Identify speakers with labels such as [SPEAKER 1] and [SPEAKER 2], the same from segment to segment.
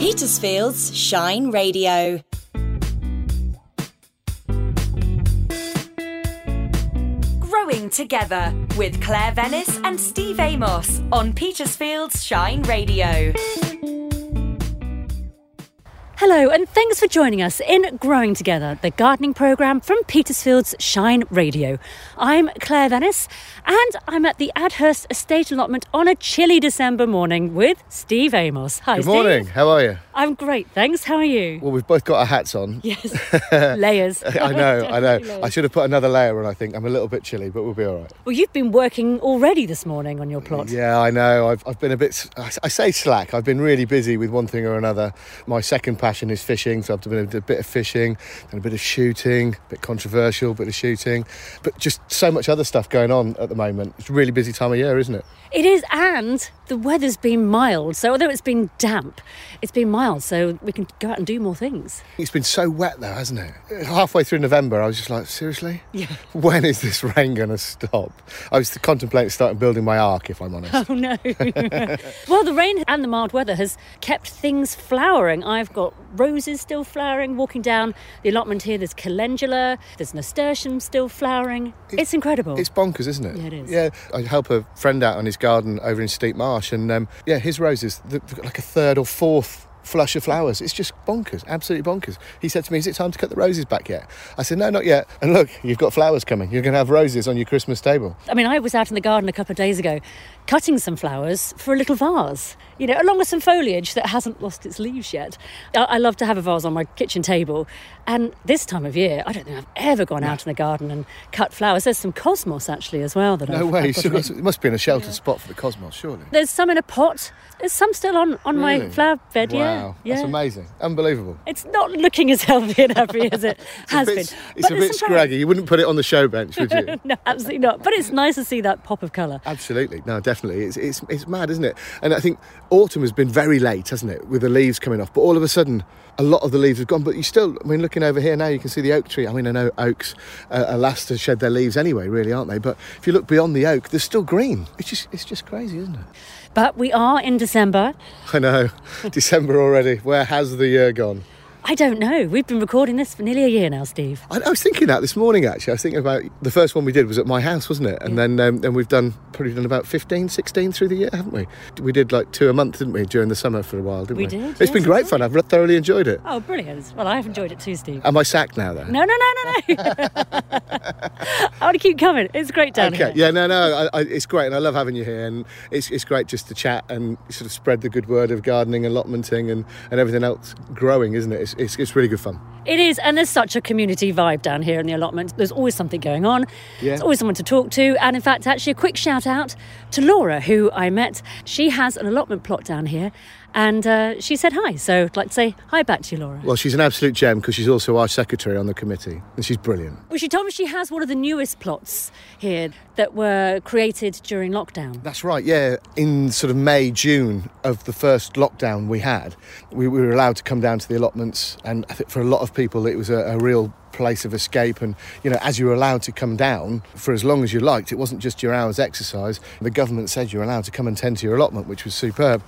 [SPEAKER 1] Petersfield's Shine Radio. Growing Together with Claire Venice and Steve Amos on Petersfield's Shine Radio.
[SPEAKER 2] Hello, and thanks for joining us in Growing Together, the gardening programme from Petersfield's Shine Radio. I'm Claire Venice, and I'm at the Adhurst Estate Allotment on a chilly December morning with Steve Amos. Hi,
[SPEAKER 3] Good
[SPEAKER 2] Steve.
[SPEAKER 3] morning. How are you?
[SPEAKER 2] I'm great, thanks. How are you?
[SPEAKER 3] Well, we've both got our hats on.
[SPEAKER 2] Yes, layers.
[SPEAKER 3] I know, I know.
[SPEAKER 2] Definitely
[SPEAKER 3] I should have put another layer on. I think I'm a little bit chilly, but we'll be all right.
[SPEAKER 2] Well, you've been working already this morning on your plot.
[SPEAKER 3] Yeah, I know. I've, I've been a bit. I I say slack. I've been really busy with one thing or another. My second passion is fishing, so I've been a bit of fishing and a bit of shooting. A bit controversial, a bit of shooting, but just so much other stuff going on at the moment. It's a really busy time of year, isn't it?
[SPEAKER 2] It is, and the weather's been mild. So, although it's been damp, it's been mild, so we can go out and do more things.
[SPEAKER 3] It's been so wet though, hasn't it? Halfway through November, I was just like, seriously?
[SPEAKER 2] Yeah.
[SPEAKER 3] When is this rain going to stop? I was contemplating starting building my ark, if I'm honest.
[SPEAKER 2] Oh no. well, the rain and the mild weather has kept things flowering. I've got roses still flowering. Walking down the allotment here, there's calendula, there's nasturtium still flowering. It's, incredible.
[SPEAKER 3] It's bonkers, isn't it?
[SPEAKER 2] Yeah, it is.
[SPEAKER 3] Yeah, I help a friend out on his garden over in Steep Marsh, and um, yeah, his roses, they've got like a third or fourth flush of flowers. It's just bonkers, absolutely bonkers. He said to me, Is it time to cut the roses back yet? I said, No, not yet. And look, you've got flowers coming. You're going to have roses on your Christmas table.
[SPEAKER 2] I mean, I was out in the garden a couple of days ago cutting some flowers for a little vase, you know, along with some foliage that hasn't lost its leaves yet. I, I love to have a vase on my kitchen table. And this time of year, I don't think I've ever gone out in the garden and cut flowers. There's some cosmos actually as well that
[SPEAKER 3] No
[SPEAKER 2] I've,
[SPEAKER 3] way.
[SPEAKER 2] I've
[SPEAKER 3] it must be in a sheltered spot for the cosmos, surely.
[SPEAKER 2] There's some in a pot. There's some still on, on my flower bed. Yeah,
[SPEAKER 3] Wow,
[SPEAKER 2] yeah.
[SPEAKER 3] that's amazing. Unbelievable.
[SPEAKER 2] It's not looking as healthy and happy as it has
[SPEAKER 3] a
[SPEAKER 2] been.
[SPEAKER 3] it's
[SPEAKER 2] But
[SPEAKER 3] a bit scraggy. You wouldn't put it on the show bench, would you?
[SPEAKER 2] No, absolutely not. But it's nice to see that pop of colour.
[SPEAKER 3] Absolutely, no, definitely. It's, it's it's mad, isn't it? And I think autumn has been very late, hasn't it, with the leaves coming off. But all of a sudden, a lot of the leaves have gone. But you still, I mean, looking over here now, you can see the oak tree. I mean, I know oaks uh, are last to shed their leaves anyway, really, aren't they? But if you look beyond the oak, they're still green. It's just it's just crazy, isn't it?
[SPEAKER 2] But we are in December.
[SPEAKER 3] I know, December already. Where has the year gone?
[SPEAKER 2] I don't know. We've been recording this for nearly a year now, Steve.
[SPEAKER 3] I, I was thinking that this morning actually. I was thinking about the first one we did was at my house, wasn't it? And then um, then we've done probably done about 15, 16 through the year, haven't we? We did like two a month, didn't we, during the summer for a while, didn't we?
[SPEAKER 2] We did,
[SPEAKER 3] It's
[SPEAKER 2] yes,
[SPEAKER 3] been great fun. I've thoroughly enjoyed it.
[SPEAKER 2] Oh, brilliant. Well, I've enjoyed it too, Steve.
[SPEAKER 3] Am I sacked now though?
[SPEAKER 2] No, no, no, no, no. I want to keep coming. It's great down
[SPEAKER 3] Okay.
[SPEAKER 2] here.
[SPEAKER 3] Yeah. No. No. I, I, it's great, and I love having you here, and it's it's great just to chat and sort of spread the good word of gardening, allotmenting, and and everything else growing, isn't it? It's it's, it's really good fun.
[SPEAKER 2] It is, and there's such a community vibe down here in the allotment. There's always something going on.
[SPEAKER 3] Yeah.
[SPEAKER 2] There's always someone to talk to. And in fact, actually, a quick shout out to Laura, who I met. She has an allotment plot down here, and uh, she said hi. So I'd like to say hi back to you, Laura.
[SPEAKER 3] Well, she's an absolute gem because she's also our secretary on the committee, and she's brilliant.
[SPEAKER 2] Well, she told me she has one of the newest plots here that were created during lockdown.
[SPEAKER 3] That's right, yeah. In sort of May, June of the first lockdown we had, we were allowed to come down to the allotments, and I think for a lot of people it was a, a real place of escape. And, you know, as you were allowed to come down for as long as you liked, it wasn't just your hours exercise. The government said you were allowed to come and tend to your allotment, which was superb.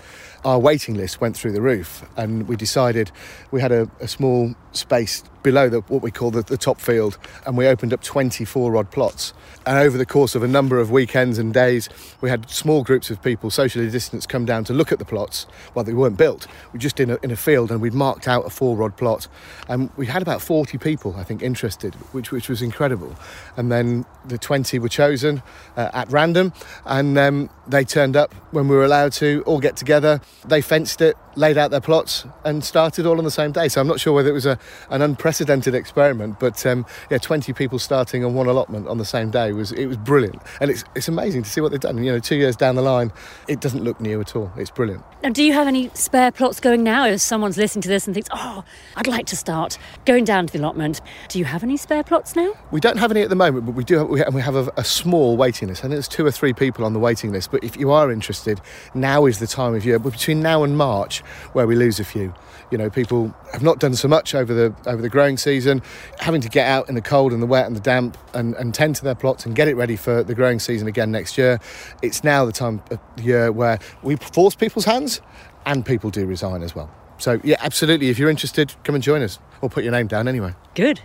[SPEAKER 3] Our waiting list went through the roof, and we decided we had a, a small space below the, what we call the, the top field, and we opened up 24 rod plots. And over the course of a number of weekends and days, we had small groups of people, socially distanced, come down to look at the plots. Well, they weren't built. We were just in a, in a field, and we'd marked out a four rod plot. And we had about 40 people, I think, interested, which, which was incredible. And then the 20 were chosen uh, at random, and um, they turned up when we were allowed to all get together. They fenced it, laid out their plots, and started all on the same day. So I'm not sure whether it was a, an unprecedented experiment, but um, yeah, 20 people starting on one allotment on the same day was it was brilliant, and it's it's amazing to see what they've done. You know, two years down the line, it doesn't look new at all. It's brilliant.
[SPEAKER 2] Now, do you have any spare plots going now? If someone's listening to this and thinks, oh, I'd like to start going down to the allotment, do you have any spare plots now?
[SPEAKER 3] We don't have any at the moment, but we do. Have, we have, we have a, a small waiting list. I think there's two or three people on the waiting list. But if you are interested, now is the time of year. But between now and March, where we lose a few. You know, people have not done so much over the over the growing season, having to get out in the cold and the wet and the damp and, and tend to their plots and get it ready for the growing season again next year. It's now the time of year where we force people's hands, and people do resign as well. So, yeah, absolutely. If you're interested, come and join us or put your name down anyway.
[SPEAKER 2] Good.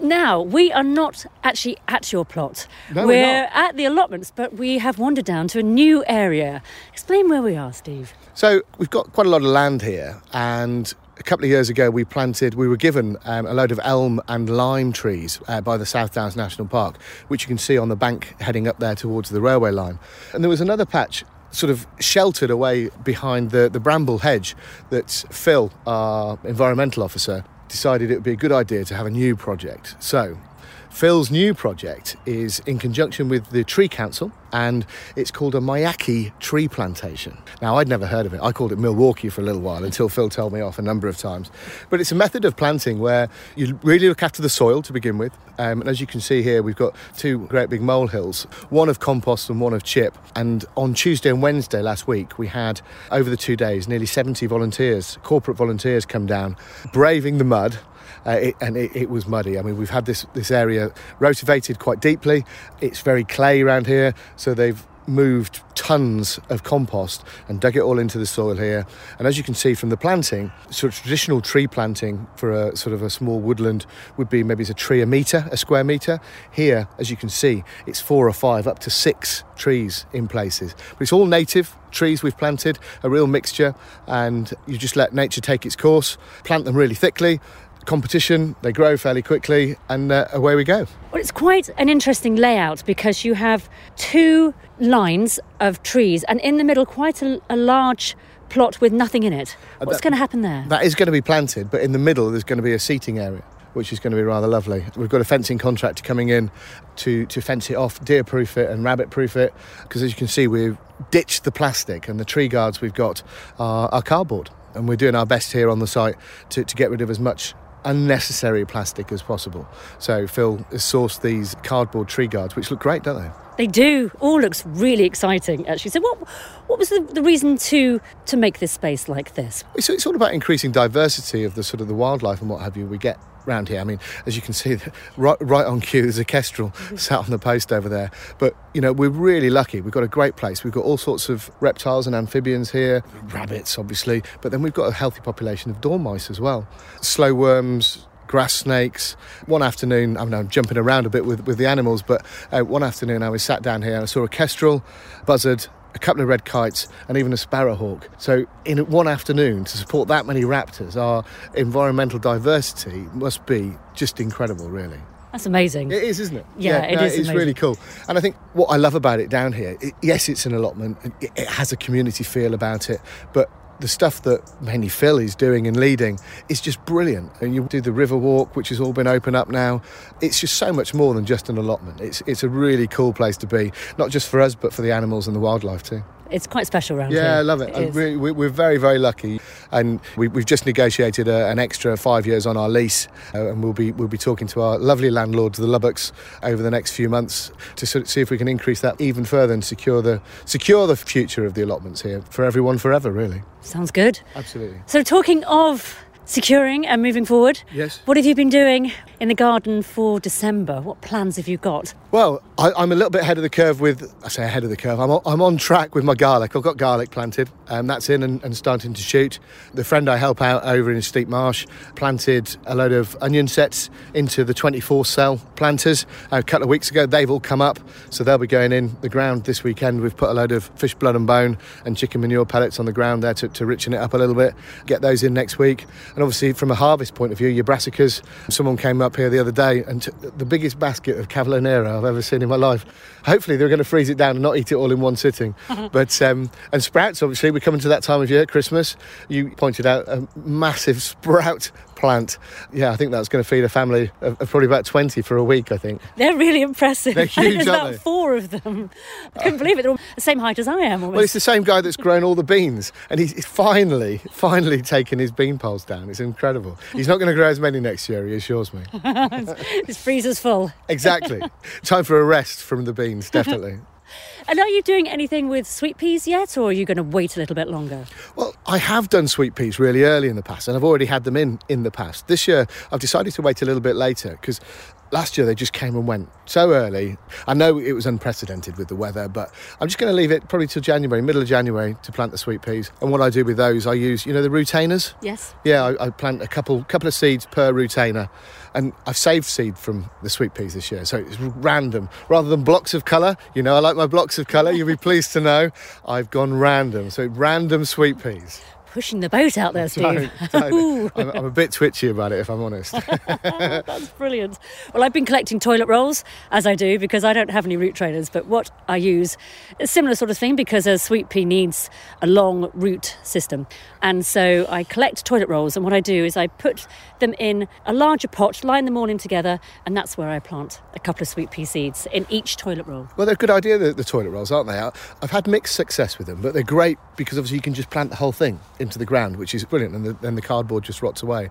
[SPEAKER 2] Now, we are not actually at your plot.
[SPEAKER 3] No, we're
[SPEAKER 2] we're at the allotments, but we have wandered down to a new area. Explain where we are, Steve.
[SPEAKER 3] So we've got quite a lot of land here, and a couple of years ago we planted, we were given um, a load of elm and lime trees uh, by the South Downs National Park, which you can see on the bank heading up there towards the railway line. And there was another patch sort of sheltered away behind the, the bramble hedge that Phil, our environmental officer, decided it would be a good idea to have a new project. So Phil's new project is in conjunction with the Tree Council and it's called a Miyawaki tree plantation. Now, I'd never heard of it. I called it Milwaukee for a little while until Phil told me off a number of times. But it's a method of planting where you really look after the soil to begin with. Um, and as you can see here, we've got two great big molehills, one of compost and one of chip. And on Tuesday and Wednesday last week, we had over the two days nearly 70 volunteers, corporate volunteers, come down, braving the mud uh, it, and it, it was muddy. I mean, we've had this this area rotavated quite deeply. It's very clay around here, so they've moved tons of compost and dug it all into the soil here. And as you can see from the planting, sort of traditional tree planting for a sort of a small woodland would be maybe it's a tree a metre, a square metre. Here, as you can see, it's four or five, up to six trees in places. But it's all native trees we've planted, a real mixture, and you just let nature take its course, plant them really thickly. Competition, they grow fairly quickly, and uh, away we go.
[SPEAKER 2] Well, it's quite an interesting layout because you have two lines of trees and in the middle, quite a, a large plot with nothing in it. What's
[SPEAKER 3] that-
[SPEAKER 2] going to happen there?
[SPEAKER 3] That is going to be planted, but in the middle there's going to be a seating area, which is going to be rather lovely. We've got a fencing contractor coming in to, to fence it off, deer proof it and rabbit proof it, because as you can see, we've ditched the plastic and the tree guards we've got are, are cardboard. And we're doing our best here on the site to, to get rid of as much unnecessary plastic as possible. So Phil has sourced these cardboard tree guards, which look great, don't they?
[SPEAKER 2] They do. All looks really exciting, actually. So, what what was the, the reason to to make this space like this?
[SPEAKER 3] It's, it's all about increasing diversity of the sort of the wildlife and what have you we get round here. I mean, as you can see, right, right on cue, there's a kestrel sat on the post over there. But, you know, we're really lucky. We've got a great place. We've got all sorts of reptiles and amphibians here, rabbits, obviously, but then we've got a healthy population of dormice as well. Slow worms, grass snakes. One afternoon, I mean, I'm jumping around a bit with, with the animals, but uh, one afternoon I was sat down here and I saw a kestrel, buzzard, a couple of red kites, and even a sparrowhawk. So, in one afternoon, to support that many raptors, our environmental diversity must be just incredible, really.
[SPEAKER 2] That's amazing.
[SPEAKER 3] It is, isn't it?
[SPEAKER 2] Yeah, it
[SPEAKER 3] no,
[SPEAKER 2] is
[SPEAKER 3] It's
[SPEAKER 2] amazing.
[SPEAKER 3] really cool. And I think what I love about it down here, it, yes, it's an allotment, and it, it has a community feel about it, but the stuff that mainly Phil is doing and leading is just brilliant. And you do the river walk, which has all been opened up now. It's just so much more than just an allotment. It's it's a really cool place to be, not just for us, but for the animals and the wildlife too.
[SPEAKER 2] It's quite special around here.
[SPEAKER 3] Yeah, I love it.
[SPEAKER 2] It
[SPEAKER 3] we, we, we're very, very lucky, and we, we've just negotiated a, an extra five years on our lease, uh, and we'll be we'll be talking to our lovely landlords, the Lubbocks, over the next few months to sort of see if we can increase that even further and secure the secure the future of the allotments here for everyone forever. Really,
[SPEAKER 2] Sounds good.
[SPEAKER 3] absolutely.
[SPEAKER 2] So, talking of securing and moving forward,
[SPEAKER 3] Yes.
[SPEAKER 2] what have you been doing in the garden for December? What plans have you got?
[SPEAKER 3] Well, I, I'm a little bit ahead of the curve with, I say ahead of the curve, I'm on, I'm on track with my garlic. I've got garlic planted, and that's in and, and starting to shoot. The friend I help out over in Steep Marsh planted a load of onion sets into the 24 cell planters a couple of weeks ago. They've all come up, so they'll be going in the ground this weekend. We've put a load of fish blood and bone and chicken manure pellets on the ground there to, to richen it up a little bit, get those in next week. And obviously, from a harvest point of view, your brassicas, someone came up here the other day and took the biggest basket of Cavolo nero I've ever seen in my life. Hopefully, they're going to freeze it down and not eat it all in one sitting. but um, and sprouts, obviously, we're coming to that time of year, Christmas. You pointed out a massive sprout plant. Yeah, I think that's going to feed a family of, of probably about 20 for a week, I think.
[SPEAKER 2] They're really impressive.
[SPEAKER 3] They're huge,
[SPEAKER 2] There's
[SPEAKER 3] aren't
[SPEAKER 2] about
[SPEAKER 3] they?
[SPEAKER 2] four of them. I couldn't believe it. They're all the same height as I am
[SPEAKER 3] Well, it's the same guy that's grown all the beans, and he's he's finally, finally taken his bean poles down. It's incredible. He's not going to grow as many next year, he assures me.
[SPEAKER 2] His freezer's full.
[SPEAKER 3] Exactly. Time for a rest from the beans, definitely.
[SPEAKER 2] And are you doing anything with sweet peas yet, or are you going to wait a little bit longer?
[SPEAKER 3] Well, I have done sweet peas really early in the past, and I've already had them in in the past. This year, I've decided to wait a little bit later because last year they just came and went so early. I know it was unprecedented with the weather, but I'm just going to leave it probably till January, middle of January, to plant the sweet peas. And what I do with those, I use, you know, the Rootrainers.
[SPEAKER 2] Yes.
[SPEAKER 3] Yeah, I, I plant a couple couple of seeds per Rootrainer, and I've saved seed from the sweet peas this year, so it's random rather than blocks of colour. You know, I like my blocks of colour. You'll be pleased to know I've gone random. So random sweet peas.
[SPEAKER 2] Pushing the boat out there, Steve.
[SPEAKER 3] I'm, I'm a bit twitchy about it, if I'm honest.
[SPEAKER 2] That's brilliant. Well, I've been collecting toilet rolls, as I do, because I don't have any root trainers. But what I use is a similar sort of thing because a sweet pea needs a long root system. And so I collect toilet rolls, and what I do is I put them in a larger pot, line them all in together, and that's where I plant a couple of sweet pea seeds in each toilet roll.
[SPEAKER 3] Well, they're a good idea, the, the toilet rolls, aren't they? I've had mixed success with them, but they're great because obviously you can just plant the whole thing into the ground, which is brilliant, and then the cardboard just rots away.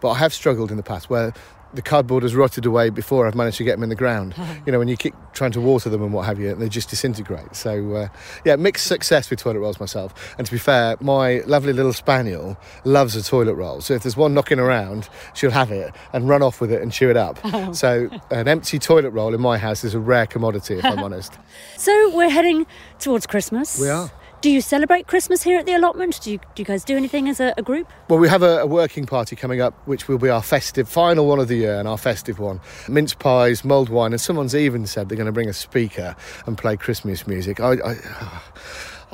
[SPEAKER 3] But I have struggled in the past where the cardboard has rotted away before I've managed to get them in the ground. you know, when you keep trying to water them and what have you, and they just disintegrate. So, uh, yeah, mixed success with toilet rolls myself. And to be fair, my lovely little spaniel loves a toilet roll. So if there's one knocking around, she'll have it and run off with it and chew it up. so an empty toilet roll in my house is a rare commodity, if I'm honest.
[SPEAKER 2] So we're heading towards Christmas.
[SPEAKER 3] We are.
[SPEAKER 2] Do you celebrate Christmas here at the allotment? Do you, do you guys do anything as a, a group?
[SPEAKER 3] Well, we have a, a working party coming up, which will be our festive, final one of the year and our festive one. Mince pies, mulled wine, and someone's even said they're going to bring a speaker and play Christmas music. I, I,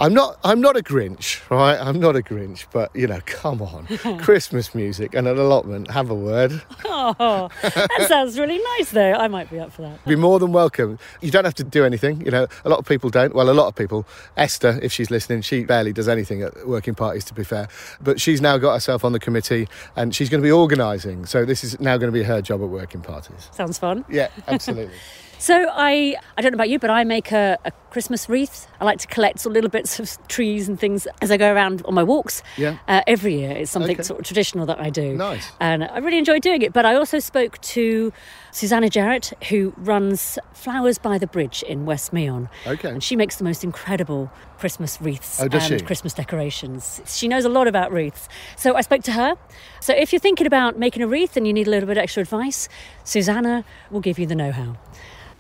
[SPEAKER 3] I'm not, I'm not a Grinch, right? I'm not a Grinch, but you know, come on, Christmas music and an allotment, have a word.
[SPEAKER 2] Oh, that sounds really nice, though. I might be up for that.
[SPEAKER 3] Be more than welcome. You don't have to do anything. You know, a lot of people don't. Well, a lot of people. Esther, if she's listening, she barely does anything at working parties, to be fair. But she's now got herself on the committee, and she's going to be organising. So this is now going to be her job at working parties.
[SPEAKER 2] Sounds fun.
[SPEAKER 3] Yeah, absolutely.
[SPEAKER 2] So I, I don't know about you, but I make a, a Christmas wreath. I like to collect sort of little bits of trees and things as I go around on my walks.
[SPEAKER 3] Yeah.
[SPEAKER 2] Uh, every year, it's something
[SPEAKER 3] Okay.
[SPEAKER 2] sort of traditional that I do.
[SPEAKER 3] Nice.
[SPEAKER 2] And I really enjoy doing it. But I also spoke to Susanna Jarrett, who runs Flowers by the Bridge in West Meon.
[SPEAKER 3] Okay.
[SPEAKER 2] And she makes the most incredible Christmas wreaths
[SPEAKER 3] Oh,
[SPEAKER 2] and
[SPEAKER 3] she?
[SPEAKER 2] Christmas decorations. She knows a lot about wreaths. So I spoke to her. So if you're thinking about making a wreath and you need a little bit extra advice, Susanna will give you the know how.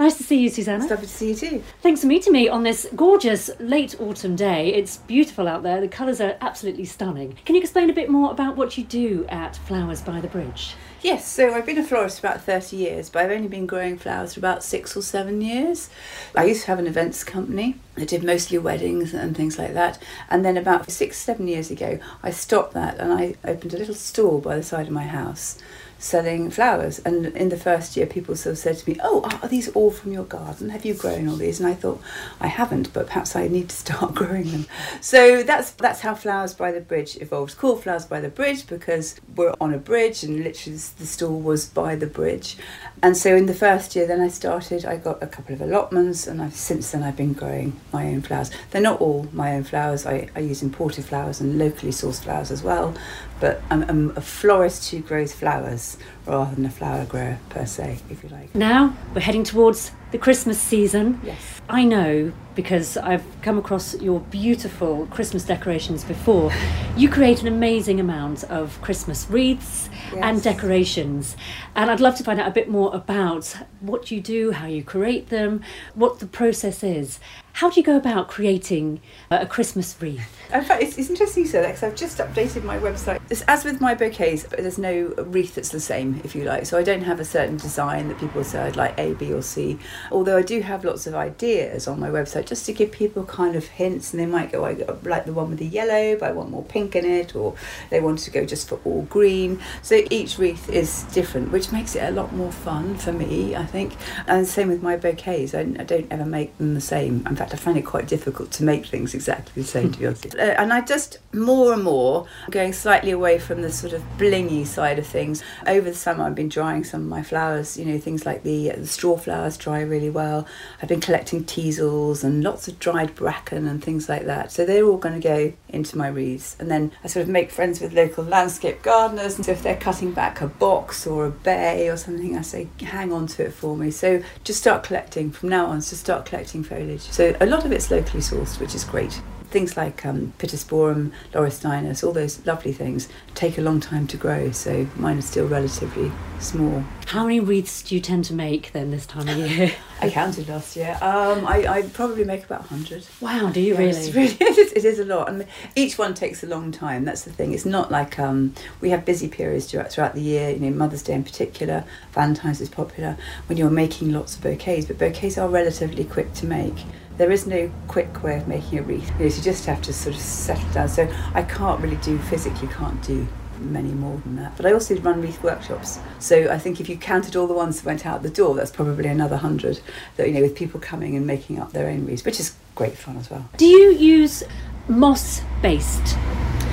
[SPEAKER 2] Nice to see you, Susanna.
[SPEAKER 4] It's lovely to see you too.
[SPEAKER 2] Thanks for meeting me on this gorgeous late autumn day. It's beautiful out there. The colours are absolutely stunning. Can you explain a bit more about what you do at Flowers by the Bridge?
[SPEAKER 4] Yes, so I've been a florist for about 30 years, but I've only been growing flowers for about six or seven years. I used to have an events company. I did mostly weddings and things like that. And then about six, seven years ago, I stopped that and I opened a little stall by the side of my house selling flowers. And in the first year, people sort of said to me, Oh, are these all from your garden? Have you grown all these? And I thought, I haven't, but perhaps I need to start growing them. So that's that's how Flowers by the Bridge evolved. Called Flowers by the Bridge because we're on a bridge and literally the stall was by the bridge. And so in the first year, then I started, I got a couple of allotments and I've, since then I've been growing my own flowers. They're not all my own flowers. I, I use imported flowers and locally sourced flowers as well. But I'm, I'm a florist who grows flowers rather than a flower grower per se, if you like.
[SPEAKER 2] Now we're heading towards the Christmas season.
[SPEAKER 4] Yes.
[SPEAKER 2] I know because I've come across your beautiful Christmas decorations before. You create an amazing amount of Christmas wreaths and decorations. And I'd love to find out a bit more about what you do, how you create them, what the process is. How do you go about creating uh, a Christmas wreath?
[SPEAKER 4] In fact, it's, it's interesting you say that because I've just updated my website. It's as with my bouquets, but there's no wreath that's the same, if you like. So I don't have a certain design that people say I'd like A, B, or C. Although I do have lots of ideas on my website just to give people kind of hints, and they might go, I like the one with the yellow, but I want more pink in it, or they want to go just for all green. So each wreath is different, which makes it a lot more fun for me, I think. And same with my bouquets. I, I don't ever make them the same. In fact, I find it quite difficult to make things exactly the same, to be honest. Uh, and I just more and more going slightly away from the sort of blingy side of things. Over the summer, I've been drying some of my flowers. You know, things like the, the straw flowers dry really well. I've been collecting teasels and lots of dried bracken and things like that. So they're all going to go into my wreaths. And then I sort of make friends with local landscape gardeners. And so if they're cutting back a box or a bay or something, I say, hang on to it for me. So just start collecting from now on. Just start collecting foliage. So a lot of it's locally sourced, which is great. things like um, Pittosporum, Laurustinus, all those lovely things take a long time to grow. So mine are still relatively small.
[SPEAKER 2] How many wreaths do you tend to make then this time of year?
[SPEAKER 4] I counted last year. Um, I, I probably make about 100.
[SPEAKER 2] wow, do you
[SPEAKER 4] Yes,
[SPEAKER 2] really?
[SPEAKER 4] really it, is, it is a lot, and each one takes a long time. That's the thing. It's not like um, we have busy periods throughout, throughout the year. You know, Mother's Day in particular, Valentine's is popular when you're making lots of bouquets. But bouquets are relatively quick to make. There is no quick way of making a wreath. You, know, you just have to sort of settle down. So I can't really do physically can't do many more than that. But I also run wreath workshops. So I think if you counted all the ones that went out the door, that's probably another hundred. That you know, with people coming and making up their own wreaths, which is great fun as well.
[SPEAKER 2] Do you use moss based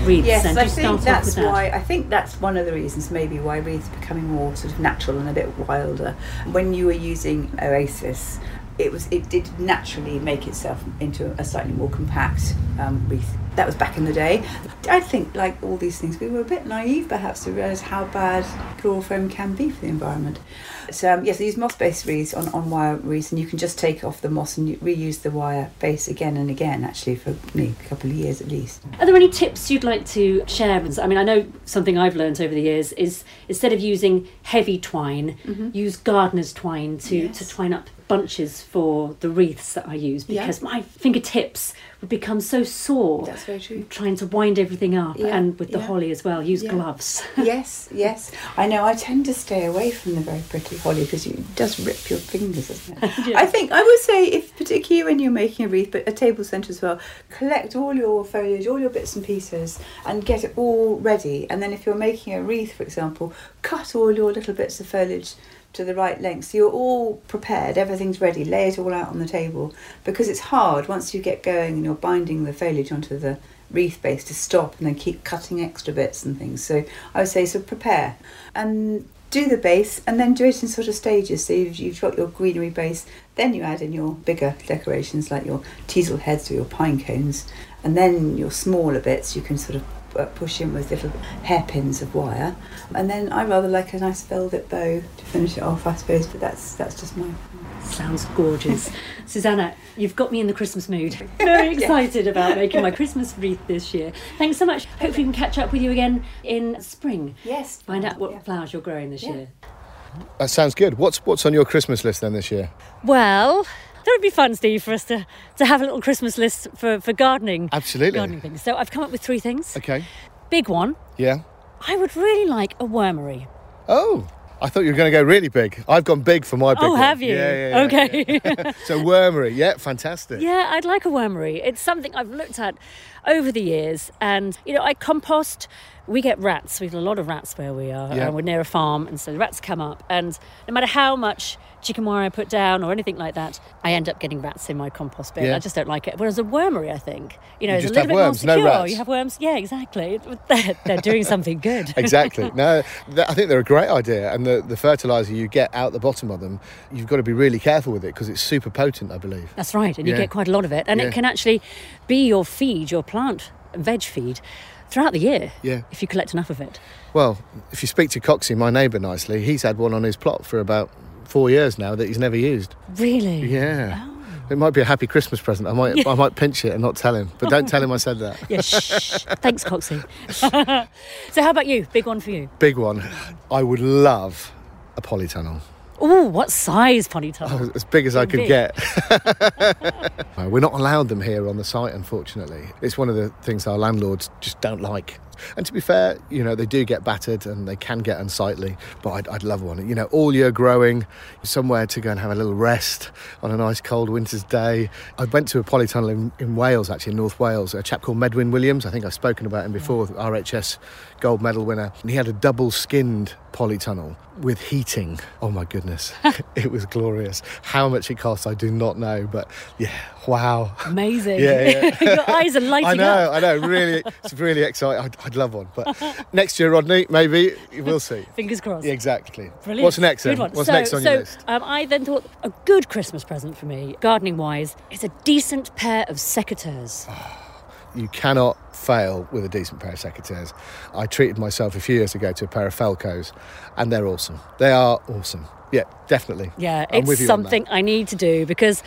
[SPEAKER 2] wreaths
[SPEAKER 4] Yes, I think that's
[SPEAKER 2] that?
[SPEAKER 4] why. I think that's one of the reasons, maybe, why wreaths are becoming more sort of natural and a bit wilder. When you were using Oasis, it was it did naturally make itself into a slightly more compact um, wreath. That was back in the day. I think, like all these things, we were a bit naive perhaps to realise how bad floral foam can be for the environment. So um, yes, I use moss-based wreaths on, on wire wreaths, and you can just take off the moss and reuse the wire base again and again, actually, for you know, a couple of years at least.
[SPEAKER 2] Are there any tips you'd like to share? I mean, I know something I've learned over the years is instead of using heavy twine, use gardener's twine to,
[SPEAKER 4] Mm-hmm. Yes.
[SPEAKER 2] to twine up bunches for the wreaths that I use
[SPEAKER 4] Yeah.
[SPEAKER 2] because my fingertips would become so sore
[SPEAKER 4] That's very true.
[SPEAKER 2] trying to wind everything up
[SPEAKER 4] Yeah,
[SPEAKER 2] and with the
[SPEAKER 4] yeah.
[SPEAKER 2] holly as well, use
[SPEAKER 4] Yeah.
[SPEAKER 2] gloves.
[SPEAKER 4] yes, yes. I know. I tend to stay away from the very prickly holly because it does rip your fingers, doesn't it? I think I would say, if particularly when you're making a wreath, but a table centre as well, collect all your foliage, all your bits and pieces, and get it all ready. And then if you're making a wreath, for example, cut all your little bits of foliage to the right length. So you're all prepared everything's ready lay it all out on the table. Because it's hard once you get going and you're binding the foliage onto the wreath base to stop and then keep cutting extra bits and things. So i would say so prepare and do the base and then do it in sort of stages. So you've, you've got your greenery base then you add in your bigger decorations like your teasel heads or your pine cones. And then your smaller bits you can sort of Uh, push in with little hairpins of wire and then i rather like a nice velvet bow to finish it off i suppose but that's that's just my
[SPEAKER 2] Sounds gorgeous. Susanna, you've got me in the Christmas mood. Very excited about making my Christmas wreath this year. Thanks so much. Hopefully, we can catch up with you again in spring.
[SPEAKER 4] yes
[SPEAKER 2] Find out what
[SPEAKER 4] Yeah.
[SPEAKER 2] flowers you're growing this
[SPEAKER 4] Yeah.
[SPEAKER 2] year.
[SPEAKER 3] That sounds good. What's what's on your Christmas list then this year?
[SPEAKER 2] Well, that would be fun, Steve, for us to, to have a little Christmas list for, for gardening.
[SPEAKER 3] Absolutely.
[SPEAKER 2] Gardening things. So I've come up with three things.
[SPEAKER 3] Okay.
[SPEAKER 2] Big one,
[SPEAKER 3] Yeah.
[SPEAKER 2] I would really like a wormery.
[SPEAKER 3] Oh, I thought you were going to go really big. I've gone big for my big
[SPEAKER 2] oh,
[SPEAKER 3] one.
[SPEAKER 2] have you?
[SPEAKER 3] Yeah, yeah, yeah,
[SPEAKER 2] okay.
[SPEAKER 3] yeah. So wormery, yeah, fantastic.
[SPEAKER 2] Yeah, I'd like a wormery. It's something I've looked at over the years, and you know, I compost. We get rats. We have got a lot of rats where we are.
[SPEAKER 3] Yeah.
[SPEAKER 2] and we're near a farm, and so the rats come up. And no matter how much chicken wire I put down or anything like that, I end up getting rats in my compost bin.
[SPEAKER 3] Yeah.
[SPEAKER 2] I just don't like it. Whereas a wormery, I think, you know,
[SPEAKER 3] You just
[SPEAKER 2] a little bit
[SPEAKER 3] worms,
[SPEAKER 2] more
[SPEAKER 3] no
[SPEAKER 2] secure.
[SPEAKER 3] rats.
[SPEAKER 2] You have worms. Yeah, exactly. They're, they're doing something good.
[SPEAKER 3] exactly. No, I think they're a great idea, and the, the fertilizer you get out the bottom of them, you've got to be really careful with it because it's super potent, I believe.
[SPEAKER 2] That's right, and you
[SPEAKER 3] Yeah.
[SPEAKER 2] get quite a lot of it, and
[SPEAKER 3] Yeah.
[SPEAKER 2] it can actually be your feed, your plant veg feed, throughout the year.
[SPEAKER 3] Yeah.
[SPEAKER 2] If you collect enough of it.
[SPEAKER 3] Well, if you speak to Coxie, my neighbour, nicely, he's had one on his plot for about four years now that he's never used.
[SPEAKER 2] Really?
[SPEAKER 3] Yeah.
[SPEAKER 2] Oh.
[SPEAKER 3] It might be a happy Christmas present. I might, I might pinch it and not tell him, but don't tell him I said that.
[SPEAKER 2] Yeah, shh. Thanks, Coxie. so, how about you? Big one for you.
[SPEAKER 3] Big one. I would love a polytunnel.
[SPEAKER 2] Oh, what size ponytail?
[SPEAKER 3] Oh, as big as I could
[SPEAKER 2] Big.
[SPEAKER 3] get. We're not allowed them here on the site, unfortunately. It's one of the things our landlords just don't like. And to be fair, you know, they do get battered and they can get unsightly, but I'd, I'd love one. You know, all year growing, somewhere to go and have a little rest on a nice cold winter's day. I went to a polytunnel in, in Wales, actually, in North Wales, a chap called Medwyn Williams. I think I've spoken about him before, RHS gold medal winner. And he had a double skinned polytunnel with heating. Oh my goodness, it was glorious. How much it cost, I do not know, but yeah, wow.
[SPEAKER 2] Amazing.
[SPEAKER 3] Yeah, yeah.
[SPEAKER 2] Your eyes are lighting up.
[SPEAKER 3] I know,
[SPEAKER 2] up.
[SPEAKER 3] I know, really, it's really exciting. I'd, I'd love one, but next year, Rodney, maybe we'll see.
[SPEAKER 2] Fingers crossed.
[SPEAKER 3] Yeah, exactly.
[SPEAKER 2] Brilliant.
[SPEAKER 3] What's next
[SPEAKER 2] Good one.
[SPEAKER 3] What's
[SPEAKER 2] so,
[SPEAKER 3] next on
[SPEAKER 2] so,
[SPEAKER 3] your list?
[SPEAKER 2] Um, I then thought a good Christmas present for me, gardening wise, is a decent pair of secateurs.
[SPEAKER 3] You cannot fail with a decent pair of secateurs. I treated myself a few years ago to a pair of Felcos, and they're awesome. They are awesome. Yeah, definitely.
[SPEAKER 2] Yeah,
[SPEAKER 3] I'm
[SPEAKER 2] it's
[SPEAKER 3] with you on that.
[SPEAKER 2] something I need to do because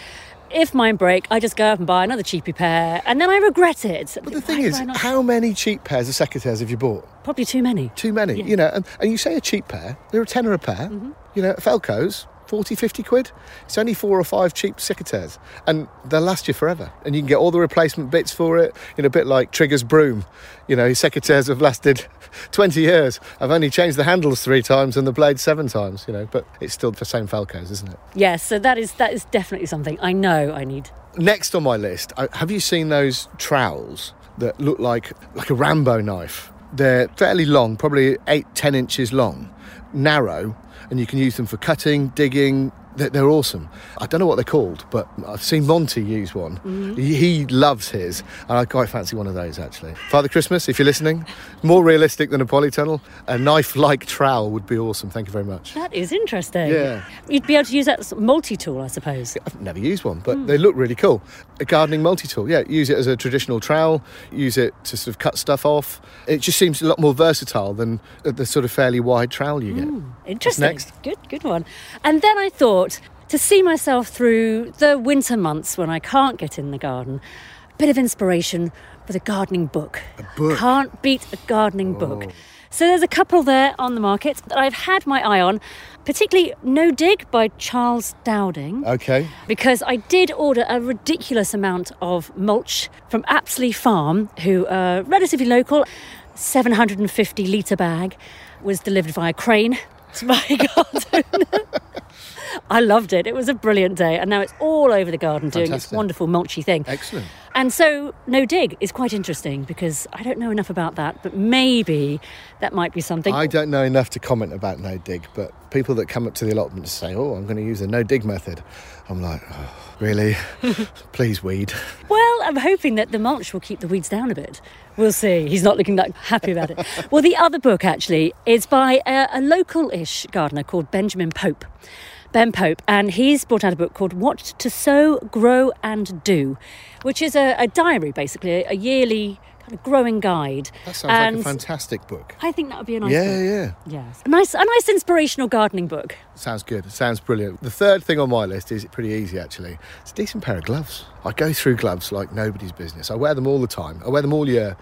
[SPEAKER 2] if mine break, I just go up and buy another cheapy pair, and then I regret it.
[SPEAKER 3] But the thing is, how many cheap pairs of secateurs have you bought?
[SPEAKER 2] Probably too many.
[SPEAKER 3] Too many, you know. And, and you say a cheap pair, they're a tenner a pair. Mm-hmm. You know, Felco's, 40, 50 quid. It's only four or five cheap secateurs. And they'll last you forever. And you can get all the replacement bits for it. You know, a bit like Trigger's broom. You know, his secateurs have lasted 20 years. I've only changed the handles three times and the blade seven times, you know, but it's still the same Felcos, isn't it?
[SPEAKER 2] Yes, so that is that is definitely something I know I need.
[SPEAKER 3] Next on my list, have you seen those trowels that look like like a Rambo knife? They're fairly long, probably eight, ten inches long, narrow, and you can use them for cutting, digging. They're, they're awesome. I don't know what they're called, but I've seen Monty use one. Mm-hmm. He, he loves his, and I quite fancy one of those actually. Father Christmas, if you're listening, more realistic than a polytunnel. A knife-like trowel would be awesome. Thank you very much.
[SPEAKER 2] That is interesting.
[SPEAKER 3] Yeah.
[SPEAKER 2] You'd be able to use that as multi-tool, I suppose.
[SPEAKER 3] I've never used one, but hmm. they look really cool. A gardening multi-tool, yeah. Use it as a traditional trowel. Use it to sort of cut stuff off. It just seems a lot more versatile than the sort of fairly wide trowel you get.
[SPEAKER 2] Hmm, interesting.
[SPEAKER 3] next?
[SPEAKER 2] Good, good one. And then I thought to see myself through the winter months when I can't get in the garden, a bit of inspiration with a gardening book. A
[SPEAKER 3] book?
[SPEAKER 2] Can't beat a gardening oh. book. So there's a couple there on the market that I've had my eye on, particularly No Dig by Charles Dowding.
[SPEAKER 3] Okay.
[SPEAKER 2] because I did order a ridiculous amount of mulch from Apsley Farm, who are relatively local. 750 litre bag was delivered via crane to my garden. I loved it. It was a brilliant day, and now it's all over the garden doing its wonderful mulchy thing.
[SPEAKER 3] Excellent.
[SPEAKER 2] And so, no dig is quite interesting because I don't know enough about that, but maybe that might be something.
[SPEAKER 3] I don't know enough to comment about no dig, but people that come up to the allotment say, "Oh, I'm going to use the no dig method," I'm like, oh, "Really? Please weed."
[SPEAKER 2] Well, I'm hoping that the mulch will keep the weeds down a bit. We'll see. He's not looking that happy about it. well, the other book actually is by a, a local-ish gardener called Benjamin Pope. Ben Pope, and he's brought out a book called What to Sow, Grow and Do, which is a, a diary, basically, a, yearly kind of growing guide.
[SPEAKER 3] That sounds
[SPEAKER 2] and
[SPEAKER 3] like a fantastic book.
[SPEAKER 2] I think that would be a nice
[SPEAKER 3] Yeah,
[SPEAKER 2] book.
[SPEAKER 3] yeah.
[SPEAKER 2] Yes. A nice, a nice inspirational gardening book.
[SPEAKER 3] Sounds good. Sounds brilliant. The third thing on my list is pretty easy actually. It's a decent pair of gloves. I go through gloves like nobody's business. I wear them all the time. I wear them all year.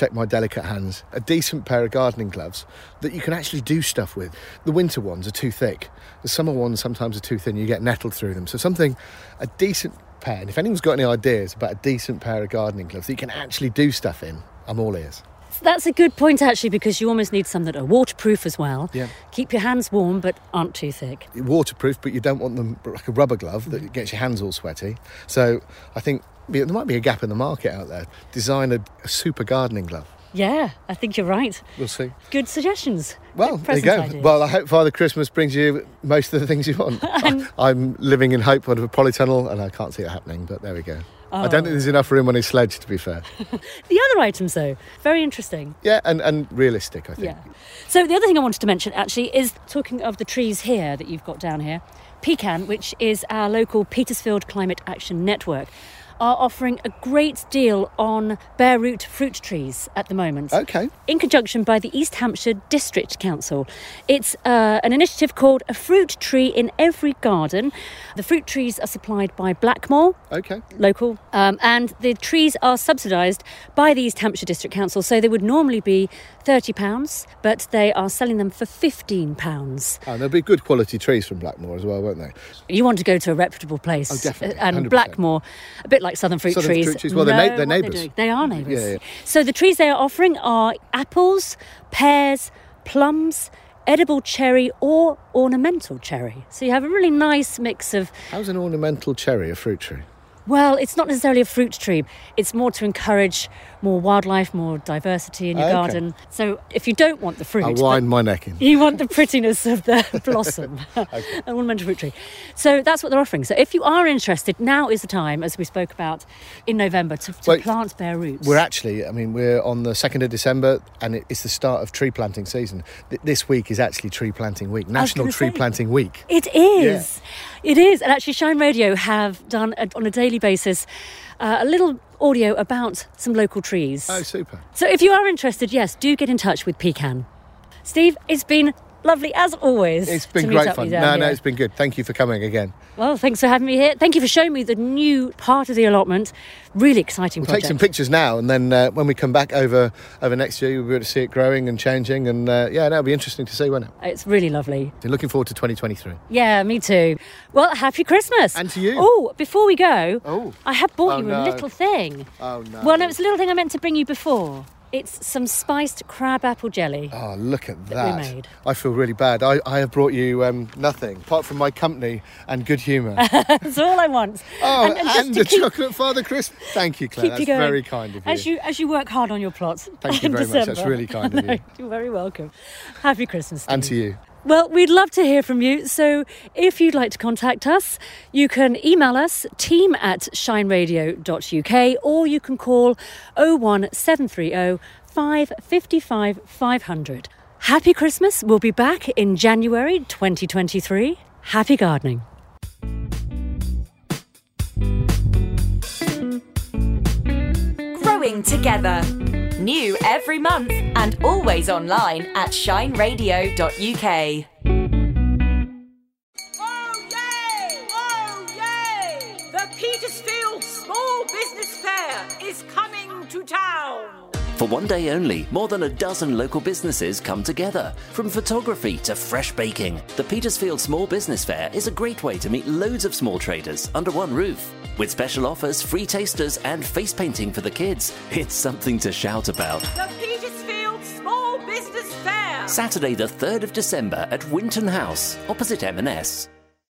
[SPEAKER 3] Protect my delicate hands. A decent pair of gardening gloves that you can actually do stuff with. The winter ones are too thick. The summer ones sometimes are too thin. You get nettled through them. So something, a decent pair. And if anyone's got any ideas about a decent pair of gardening gloves that you can actually do stuff in, I'm all ears.
[SPEAKER 2] That's a good point, actually, because you almost need some that are waterproof as well.
[SPEAKER 3] Yeah.
[SPEAKER 2] Keep your hands warm, but aren't too thick.
[SPEAKER 3] waterproof, but you don't want them like a rubber glove that gets your hands all sweaty. So I think there might be a gap in the market out there. Design a, a super gardening glove.
[SPEAKER 2] Yeah, I think you're right.
[SPEAKER 3] We'll see.
[SPEAKER 2] Good suggestions.
[SPEAKER 3] Well, there you go.
[SPEAKER 2] ideas.
[SPEAKER 3] Well, I hope Father Christmas brings you most of the things you want. I'm living in hope of a polytunnel, and I can't see it happening. But there we go. I don't think oh. there's enough room on his sledge, to be fair.
[SPEAKER 2] the other items, though, very interesting.
[SPEAKER 3] Yeah, and, and realistic, I think.
[SPEAKER 2] Yeah. So the other thing I wanted to mention actually is talking of the trees here that you've got down here. PeCAN, which is our local Petersfield Climate Action Network, are offering a great deal on bare root fruit trees at the moment.
[SPEAKER 3] Okay.
[SPEAKER 2] In conjunction by the East Hampshire District Council. It's uh, an initiative called A Fruit Tree in Every Garden. The fruit trees are supplied by Blackmoor,
[SPEAKER 3] Okay.
[SPEAKER 2] local, um, and the trees are subsidised by the East Hampshire District Council. So they would normally be £30, but they are selling them for £15.
[SPEAKER 3] And there'll be good quality trees from Blackmoor as well, won't they?
[SPEAKER 2] You want to go to a reputable place.
[SPEAKER 3] Oh, definitely,
[SPEAKER 2] And
[SPEAKER 3] 100%.
[SPEAKER 2] Blackmoor, a bit like Southern Fruit
[SPEAKER 3] Southern
[SPEAKER 2] Trees.
[SPEAKER 3] Fruit Trees, well, they're na- they're neighbours.
[SPEAKER 2] doing. They are neighbours.
[SPEAKER 3] Yeah, yeah.
[SPEAKER 2] So the trees they are offering are apples, pears, plums, edible cherry, or ornamental cherry. So you have a really nice mix of
[SPEAKER 3] How's an ornamental cherry a fruit tree?
[SPEAKER 2] Well, it's not necessarily a fruit tree. It's more to encourage more wildlife, more diversity in your
[SPEAKER 3] Okay.
[SPEAKER 2] garden. So if you don't want the fruit,
[SPEAKER 3] I'll wind my neck in.
[SPEAKER 2] you want the prettiness of the blossom, an ornamental fruit tree. So that's what they're offering. So if you are interested, now is the time, as we spoke about in November, to, to
[SPEAKER 3] Well,
[SPEAKER 2] plant bare roots.
[SPEAKER 3] We're actually, I mean, we're on the 2nd of December and it's the start of tree planting season. This week is actually tree planting week, National Tree
[SPEAKER 2] say.
[SPEAKER 3] Planting Week.
[SPEAKER 2] It is. It is. And actually, Shine Radio have done a, on a daily basis uh, a little audio about some local trees.
[SPEAKER 3] Oh, super.
[SPEAKER 2] So if you are interested, yes, do get in touch with PeCAN. Steve, it's been lovely as always.
[SPEAKER 3] It's been great fun. No,
[SPEAKER 2] down
[SPEAKER 3] no, it's been good. Thank you for coming again.
[SPEAKER 2] Well, thanks for having me here. Thank you for showing me the new part of the allotment. Really exciting
[SPEAKER 3] We'll
[SPEAKER 2] project.
[SPEAKER 3] take some pictures now, and then uh, when we come back over over next year, you'll be able to see it growing and changing. And uh, yeah, that'll be interesting to see, won't it?
[SPEAKER 2] It's really lovely.
[SPEAKER 3] So looking forward to 2023.
[SPEAKER 2] Yeah, me too. Well, happy Christmas.
[SPEAKER 3] And to you.
[SPEAKER 2] Oh, before we go,
[SPEAKER 3] Oh.
[SPEAKER 2] I have bought
[SPEAKER 3] Oh,
[SPEAKER 2] you
[SPEAKER 3] no.
[SPEAKER 2] a little thing.
[SPEAKER 3] Oh no!
[SPEAKER 2] Well, no, it's a little thing I meant to bring you before. It's some spiced crab apple jelly.
[SPEAKER 3] Oh, look at
[SPEAKER 2] that
[SPEAKER 3] that!
[SPEAKER 2] we made.
[SPEAKER 3] I feel really bad. I, I have brought you um, nothing apart from my company and good humour.
[SPEAKER 2] That's all I want.
[SPEAKER 3] Oh,
[SPEAKER 2] And-
[SPEAKER 3] and,
[SPEAKER 2] and
[SPEAKER 3] the
[SPEAKER 2] keep-
[SPEAKER 3] chocolate Father Christmas. Thank you, Claire. That's
[SPEAKER 2] you
[SPEAKER 3] very kind of you.
[SPEAKER 2] As you as you work hard on your plots.
[SPEAKER 3] Thank you very much. That's really kind of
[SPEAKER 2] No,
[SPEAKER 3] you.
[SPEAKER 2] You're very welcome. Happy Christmas.
[SPEAKER 3] And to you.
[SPEAKER 2] Well, we'd love to hear from you. So if you'd like to contact us, you can email us team at shineradio.uk or you can call 01730 555 500. Happy Christmas. We'll be back in January 2023. Happy gardening.
[SPEAKER 1] Growing together. New every month and always online at shineradio.uk.
[SPEAKER 5] For one day only, more than a dozen local businesses come together. From photography to fresh baking, the Petersfield Small Business Fair is a great way to meet loads of small traders under one roof. With special offers, free tasters, and face painting for the kids, it's something to shout about.
[SPEAKER 6] The Petersfield Small Business Fair.
[SPEAKER 5] Saturday, the 3rd of December at Winton House, opposite M&S.